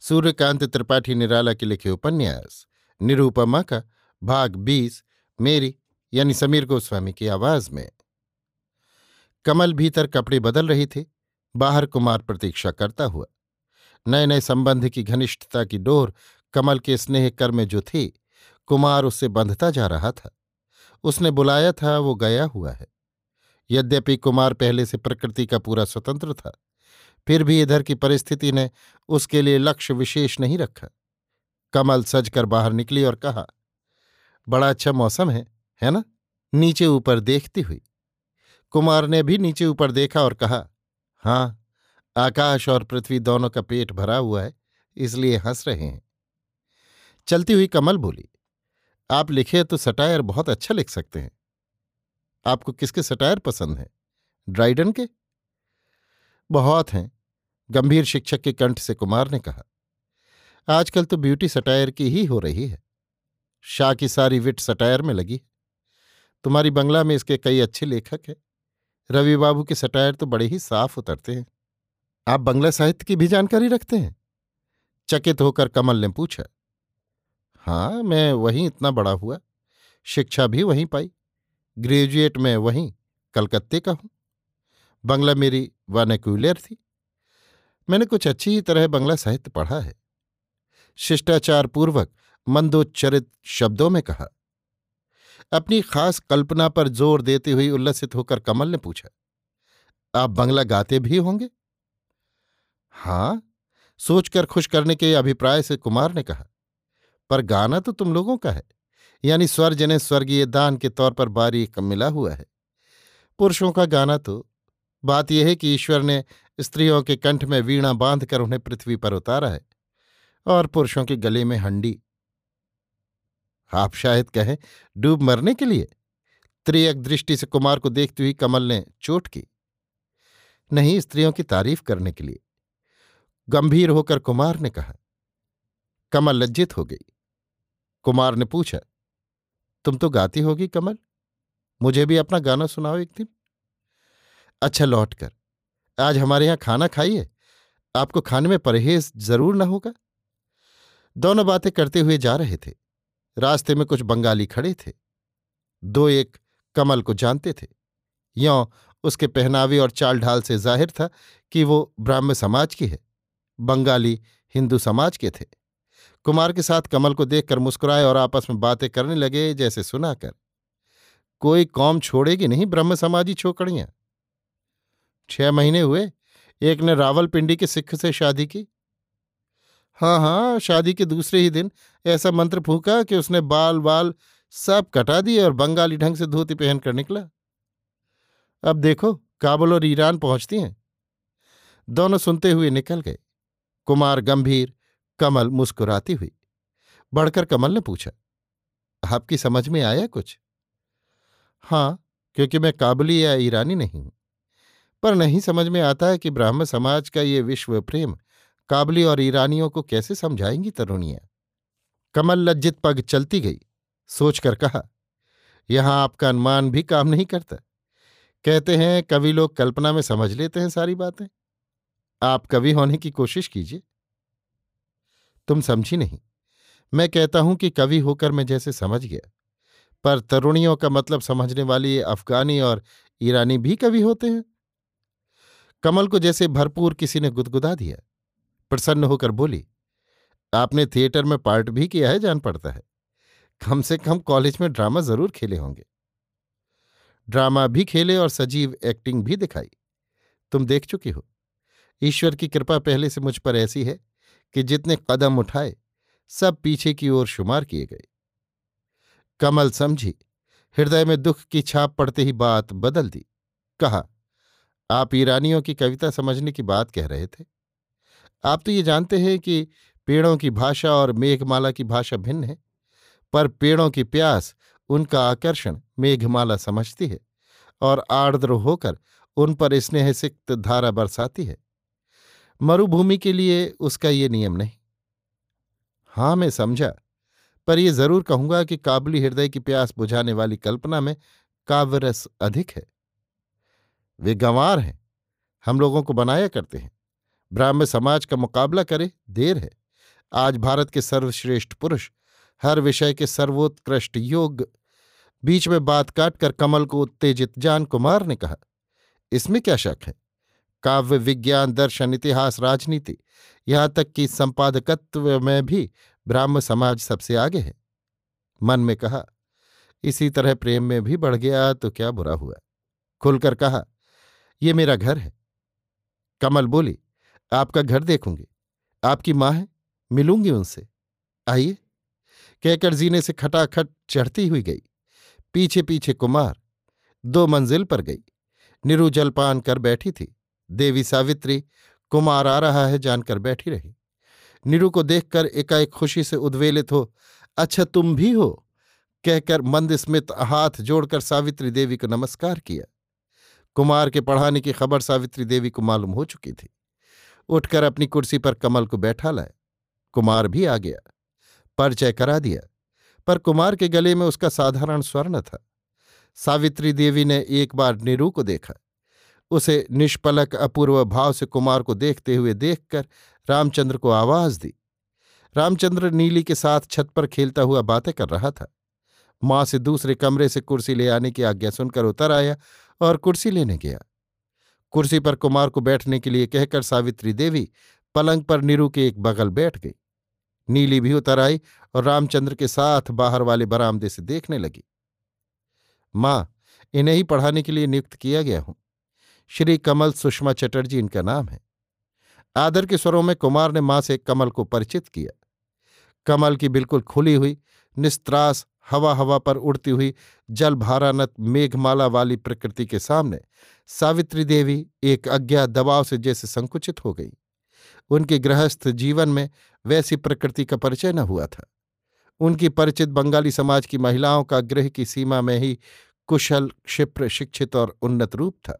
सूर्यकांत त्रिपाठी निराला के लिखे उपन्यास निरूपमा का भाग बीस, मेरी, यानी समीर गोस्वामी की आवाज़ में। कमल भीतर कपड़े बदल रही थी, बाहर कुमार प्रतीक्षा करता हुआ। नए नए संबंध की घनिष्ठता की डोर कमल के स्नेह कर में जो थी, कुमार उससे बंधता जा रहा था। उसने बुलाया था, वो गया हुआ है। यद्यपि कुमार पहले से प्रकृति का पूरा स्वतंत्र था। फिर भी इधर की परिस्थिति ने उसके लिए लक्ष्य विशेष नहीं रखा। कमल सजकर बाहर निकली और कहा, बड़ा अच्छा मौसम है है ना? नीचे ऊपर देखती हुई। कुमार ने भी नीचे ऊपर देखा और कहा हाँ आकाश और पृथ्वी दोनों का पेट भरा हुआ है, इसलिए हंस रहे हैं। चलती हुई कमल बोली, आप लिखे तो सटायर बहुत अच्छा लिख सकते हैं। आपको किसके सटायर पसंद है? ड्राइडन के? बहुत हैं, गंभीर शिक्षक के कंठ से कुमार ने कहा। आजकल तो ब्यूटी सटायर की ही हो रही है। शाह की सारी विट सटायर में लगी तुम्हारी बंगला में इसके कई अच्छे लेखक हैं। रवि बाबू के सटायर तो बड़े ही साफ़ उतरते हैं। आप बंगला साहित्य की भी जानकारी रखते हैं? चकित होकर कमल ने पूछा। हाँ मैं वहीं इतना बड़ा हुआ। शिक्षा भी वहीं पाई। ग्रेजुएट में वहीं कलकत्ते का हूँ। बंगला मेरी वानेक्यूलर थी। मैंने कुछ अच्छी ही तरह बंगला साहित्य पढ़ा है। शिष्टाचार पूर्वक मंदोच्चरित शब्दों में कहा। अपनी खास कल्पना पर ज़ोर देते हुए उल्लसित होकर कमल ने पूछा, आप बंगला गाते भी होंगे? हाँ, सोचकर खुश करने के अभिप्राय से कुमार ने कहा, पर गाना तो तुम लोगों का है, यानी स्वर जिन्हें स्वर्गीय दान के तौर पर बारीक मिला हुआ है। पुरुषों का गाना तो बात यह है कि ईश्वर ने स्त्रियों के कंठ में वीणा बांधकर उन्हें पृथ्वी पर उतारा है और पुरुषों के गले में हंडी। आप शायद कहें, डूब मरने के लिए? त्रियक दृष्टि से कुमार को देखती हुई कमल ने चोट की। नहीं, स्त्रियों की तारीफ़ करने के लिए। गंभीर होकर कुमार ने कहा, कमल लज्जित हो गई। कुमार ने पूछा, तुम तो गाती होगी कमल? मुझे भी अपना गाना सुनाओ एक दिन। अच्छा लौट कर, आज हमारे यहाँ खाना खाइए, आपको खाने में परहेज ज़रूर न होगा। दोनों बातें करते हुए जा रहे थे, रास्ते में कुछ बंगाली खड़े थे, दो एक कमल को जानते थे, यों उसके पहनावे और चाल ढाल से ज़ाहिर था कि वो ब्राह्म समाज की है, बंगाली हिंदू समाज के थे। कुमार के साथ कमल को देखकर मुस्कुराए और आपस में बातें करने लगे, जैसे सुनाकर, कोई कौम छोड़ेगी नहीं ब्रह्म समाजी छोकड़ियाँ? छह महीने हुए, एक ने रावलपिंडी के सिख से शादी की। हाँ हाँ शादी के दूसरे ही दिन ऐसा मंत्र फूका कि उसने बाल बाल सब कटा दिए और बंगाली ढंग से धोती पहनकर निकला। अब देखो, काबुल और ईरान पहुँचती हैं। दोनों सुनते हुए निकल गए। कुमार गंभीर, कमल मुस्कुराती हुई। बढ़कर कमल ने पूछा, आपकी समझ में आया कुछ? हाँ क्योंकि मैं काबुली या ईरानी नहीं हूँ। पर नहीं समझ में आता है कि ब्राह्म समाज का ये विश्व प्रेम काबली और ईरानियों को कैसे समझाएँगी तरुणियाँ? कमल लज्जित पग चलती गई, सोचकर कहा, यहाँ आपका अनुमान भी काम नहीं करता। कहते हैं, कवि लोग कल्पना में समझ लेते हैं सारी बातें। आप कवि होने की कोशिश कीजिए। तुम समझी नहीं। मैं कहता हूँ कि कवि होकर मैं जैसे समझ गया। पर तरुणियों का मतलब समझने वाली अफगानी और ईरानी भी कवि होते हैं। कमल को जैसे भरपूर किसी ने गुदगुदा दिया। प्रसन्न होकर बोली, आपने थिएटर में पार्ट भी किया है, जान पड़ता है। कम से कम कॉलेज में ड्रामा ज़रूर खेले होंगे। ड्रामा भी खेले और सजीव एक्टिंग भी दिखाई। तुम देख चुकी हो। ईश्वर की कृपा पहले से मुझ पर ऐसी है कि जितने कदम उठाए, सब पीछे की ओर शुमार किए गए। कमल समझी, हृदय में दुख की छाप पड़ते ही बात बदल दी। कहा आप ईरानियों की कविता समझने की बात कह रहे थे। आप तो ये जानते हैं कि पेड़ों की भाषा और मेघमाला की भाषा भिन्न है, पर पेड़ों की प्यास उनका आकर्षण मेघमाला समझती है और आर्द्र होकर उन पर स्नेह सिक्त धारा बरसाती है। मरुभूमि के लिए उसका ये नियम नहीं। हाँ, मैं समझा, पर यह ज़रूर कहूँगा कि काबुली हृदय की प्यास बुझाने वाली कल्पना में काव्यरस अधिक है। वे गंवार हैं। हम लोगों को बनाया करते हैं। ब्राह्म समाज का मुकाबला करे, देर है। आज भारत के सर्वश्रेष्ठ पुरुष, हर विषय के सर्वोत्कृष्ट योग, बीच में बात काटकर कमल को उत्तेजित जान कुमार ने कहा, इसमें क्या शक है? काव्य, विज्ञान, दर्शन, इतिहास, राजनीति, यहाँ तक कि संपादकत्व में भी ब्राह्म समाज सबसे आगे है। मन में कहा, इसी तरह प्रेम में भी बढ़ गया तो क्या बुरा हुआ? खुलकर कहा ये मेरा घर है। कमल बोली, आपका घर देखूँगी। आपकी माँ है, मिलूँगी उनसे। आइए। कहकर जीने से खटाखट चढ़ती हुई गई। पीछे पीछे कुमार दो मंजिल पर गई। निरु जलपान कर बैठी थी। देवी सावित्री, कुमार आ रहा है जानकर बैठी रही। निरु को देखकर एकाएक खुशी से उद्वेलित हो अच्छा तुम भी हो? कहकर मंद स्मित हाथ जोड़कर सावित्री देवी को नमस्कार किया। कुमार के पढ़ाने की खबर सावित्री देवी को मालूम हो चुकी थी। उठकर अपनी कुर्सी पर कमल को बैठा लाए कुमार भी आ गया। परिचय करा दिया। पर कुमार के गले में उसका साधारण स्वर्ण था। सावित्री देवी ने एक बार नीरू को देखा। उसे निष्पलक अपूर्व भाव से कुमार को देखते हुए देखकर रामचंद्र को आवाज़ दी। रामचंद्र नीली के साथ छत पर खेलता हुआ बातें कर रहा था। माँ से दूसरे कमरे से कुर्सी ले आने की आज्ञा सुनकर उतर आया और कुर्सी लेने गया। कुर्सी पर कुमार को बैठने के लिए कहकर सावित्री देवी पलंग पर नीरू के एक बगल बैठ गई। नीली भी उतर आई और रामचंद्र के साथ बाहर वाले बरामदे से देखने लगी। माँ, इन्हें ही पढ़ाने के लिए नियुक्त किया गया हूँ। श्री कमल सुषमा चटर्जी इनका नाम है। आदर के स्वरों में कुमार ने माँ से कमल को परिचित किया। कमल की बिल्कुल खुली हुई, निस्त्रास हवा हवा पर उड़ती हुई जल भारानत मेघमाला वाली प्रकृति के सामने सावित्री देवी एक अज्ञात दबाव से जैसे संकुचित हो गई। उनके गृहस्थ जीवन में वैसी प्रकृति का परिचय न हुआ था। उनकी परिचित बंगाली समाज की महिलाओं का गृह की सीमा में ही कुशल, क्षिप्र, शिक्षित और उन्नत रूप था।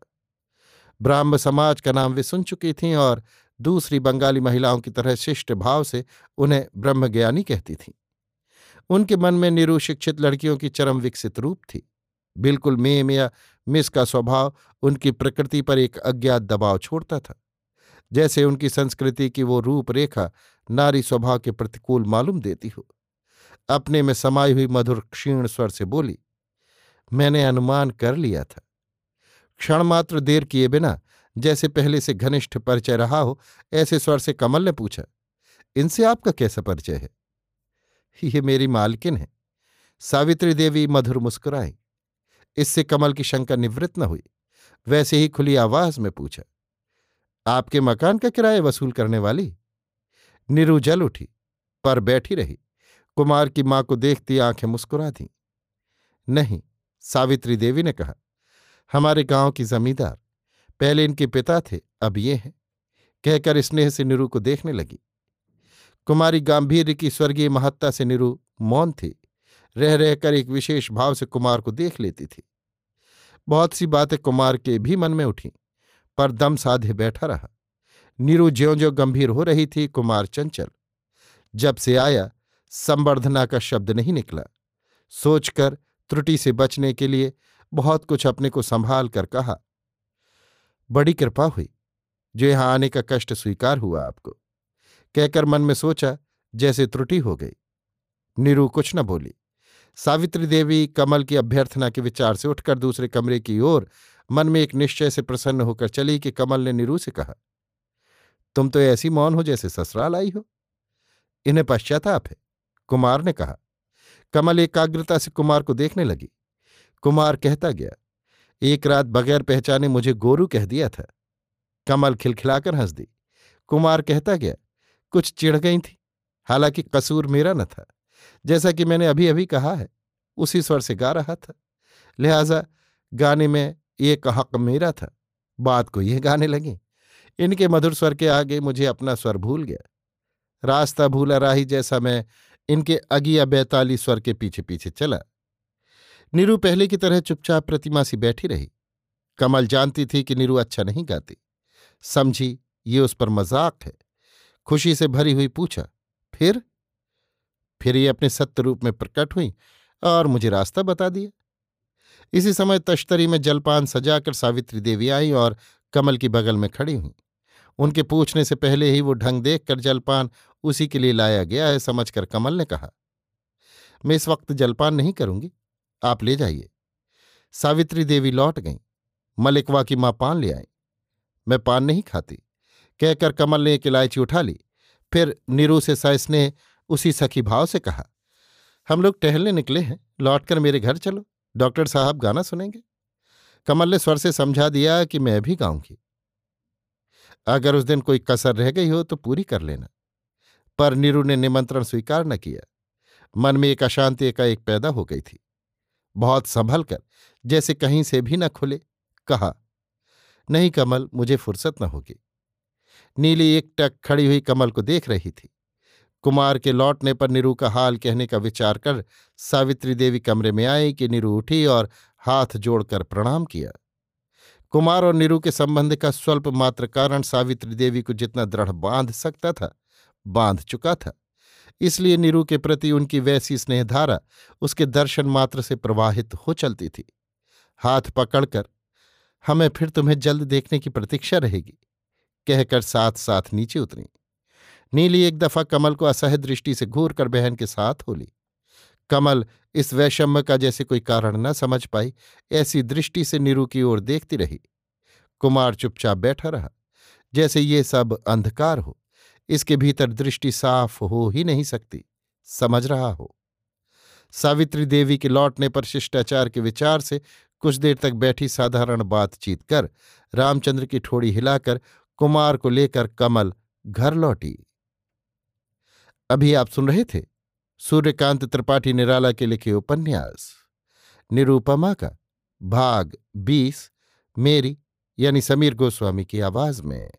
ब्राह्म समाज का नाम वे सुन चुकी थीं और दूसरी बंगाली महिलाओं की तरह शिष्ट भाव से उन्हें ब्रह्मज्ञानी कहती थीं। उनके मन में निरुशिक्षित लड़कियों की चरम विकसित रूप थी। बिल्कुल मेम या मिस का स्वभाव उनकी प्रकृति पर एक अज्ञात दबाव छोड़ता था। जैसे उनकी संस्कृति की वो रूपरेखा नारी स्वभाव के प्रतिकूल मालूम देती हो। अपने में समाई हुई मधुर क्षीण स्वर से बोली, मैंने अनुमान कर लिया था। क्षणमात्र देर किए बिना, जैसे पहले से घनिष्ठ परिचय रहा हो, ऐसे स्वर से कमल ने पूछा, इनसे आपका कैसा परिचय है ये मेरी मालकिन है। सावित्री देवी मधुर मुस्कुराई। इससे कमल की शंका निवृत्त न हुई। वैसे ही खुली आवाज़ में पूछा, आपके मकान का किराया वसूल करने वाली? निरु जल उठी, पर बैठी रही। कुमार की माँ को देखती आँखें मुस्कुरा दी। नहीं, सावित्री देवी ने कहा, हमारे गाँव की जमींदार, पहले इनके पिता थे, अब ये हैं। कहकर स्नेह से निरु को देखने लगी। कुमारी गांधीर्य की स्वर्गीय महत्ता से निरु मौन थी। रह रहकर एक विशेष भाव से कुमार को देख लेती थी। बहुत सी बातें कुमार के भी मन में उठी, पर दम साधे बैठा रहा। नीरू ज्यो ज्यो गंभीर हो रही थी, कुमार चंचल। जब से आया, संवर्धना का शब्द नहीं निकला। सोचकर, त्रुटि से बचने के लिए बहुत कुछ अपने को संभाल कर कहा, बड़ी कृपा हुई, जो यहाँ आने का कष्ट स्वीकार हुआ आपको। कहकर मन में सोचा, जैसे त्रुटि हो गई। नीरू कुछ न बोली। सावित्री देवी कमल की अभ्यर्थना के विचार से उठकर दूसरे कमरे की ओर मन में एक निश्चय से प्रसन्न होकर चली कि कमल ने नीरू से कहा, तुम तो ऐसी मौन हो जैसे ससुराल आई हो। इन्हें पश्चाताप है। कुमार ने कहा। कमल एकाग्रता से कुमार को देखने लगी। कुमार कहता गया, एक रात बगैर पहचाने मुझे गोरू कह दिया था। कमल खिलखिलाकर हंस दी। कुमार कहता गया कुछ चिढ़ गई थी। हालाँकि कसूर मेरा न था। जैसा कि मैंने अभी अभी कहा है, उसी स्वर से गा रहा था। लिहाजा, गाने में एक हक मेरा था। बात को यह गाने लगी। इनके मधुर स्वर के आगे मुझे अपना स्वर भूल गया। रास्ता भूला राही जैसा मैं इनके अगिया बैताली स्वर के पीछे पीछे चला। नीरू पहले की तरह चुपचाप प्रतिमा सी बैठी रही। कमल जानती थी कि नीरू अच्छा नहीं गाती। समझी, ये उस पर मज़ाक है। खुशी से भरी हुई पूछा, फिर? फिर ये अपने सत्य रूप में प्रकट हुई और मुझे रास्ता बता दिया इसी समय तश्तरी में जलपान सजाकर सावित्री देवी आई और कमल की बगल में खड़ी हुई। उनके पूछने से पहले ही वो ढंग देखकर जलपान उसी के लिए लाया गया है समझकर कमल ने कहा, मैं इस वक्त जलपान नहीं करूँगी, आप ले जाइए। सावित्री देवी लौट गईं, मलिकवा की माँ पान ले आई। मैं पान नहीं खाती। कहकर कमल ने एक इलायची उठा ली। फिर नीरू से सस्नेह उसी सखी भाव से कहा, हम लोग टहलने निकले हैं। लौटकर मेरे घर चलो। डॉक्टर साहब गाना सुनेंगे कमल ने स्वर से समझा दिया कि मैं भी गाऊँगी। अगर उस दिन कोई कसर रह गई हो तो पूरी कर लेना। पर नीरू ने निमंत्रण स्वीकार न किया। मन में एक अशांति एकाएक पैदा हो गई थी। बहुत संभल कर, जैसे कहीं से भी न खुले, कहा, नहीं कमल, मुझे फुर्सत न होगी। नीली एक टक खड़ी हुई कमल को देख रही थी। कुमार के लौटने पर नीरू का हाल कहने का विचार कर सावित्री देवी कमरे में आई कि नीरू उठी और हाथ जोड़कर प्रणाम किया। कुमार और नीरू के संबंध का स्वल्प मात्र कारण सावित्री देवी को जितना दृढ़ बाँध सकता था, बाँध चुका था। इसलिए नीरू के प्रति उनकी वैसी स्नेहधारा उसके दर्शन मात्र से प्रवाहित हो चलती थी। हाथ पकड़कर, हमें फिर तुम्हें जल्द देखने की प्रतीक्षा रहेगी। कहकर साथ साथ नीचे उतरी। नीली एक दफ़ा कमल को असह दृष्टि से घूर कर बहन के साथ होली। कमल इस वैषम्य का जैसे कोई कारण न समझ पाई, ऐसी दृष्टि से नीरू की ओर देखती रही। कुमार चुपचाप बैठा रहा। जैसे ये सब अंधकार हो, इसके भीतर दृष्टि साफ़ हो ही नहीं सकती। समझ रहा हो। सावित्री देवी के लौटने पर शिष्टाचार के विचार से कुछ देर तक बैठी साधारण बातचीत कर, रामचंद्र की ठोड़ी हिलाकर कुमार को लेकर कमल घर लौटी। अभी आप सुन रहे थे सूर्यकांत त्रिपाठी निराला के लिखे उपन्यास। निरूपमा का भाग बीस, मेरी यानी समीर गोस्वामी की आवाज़ में।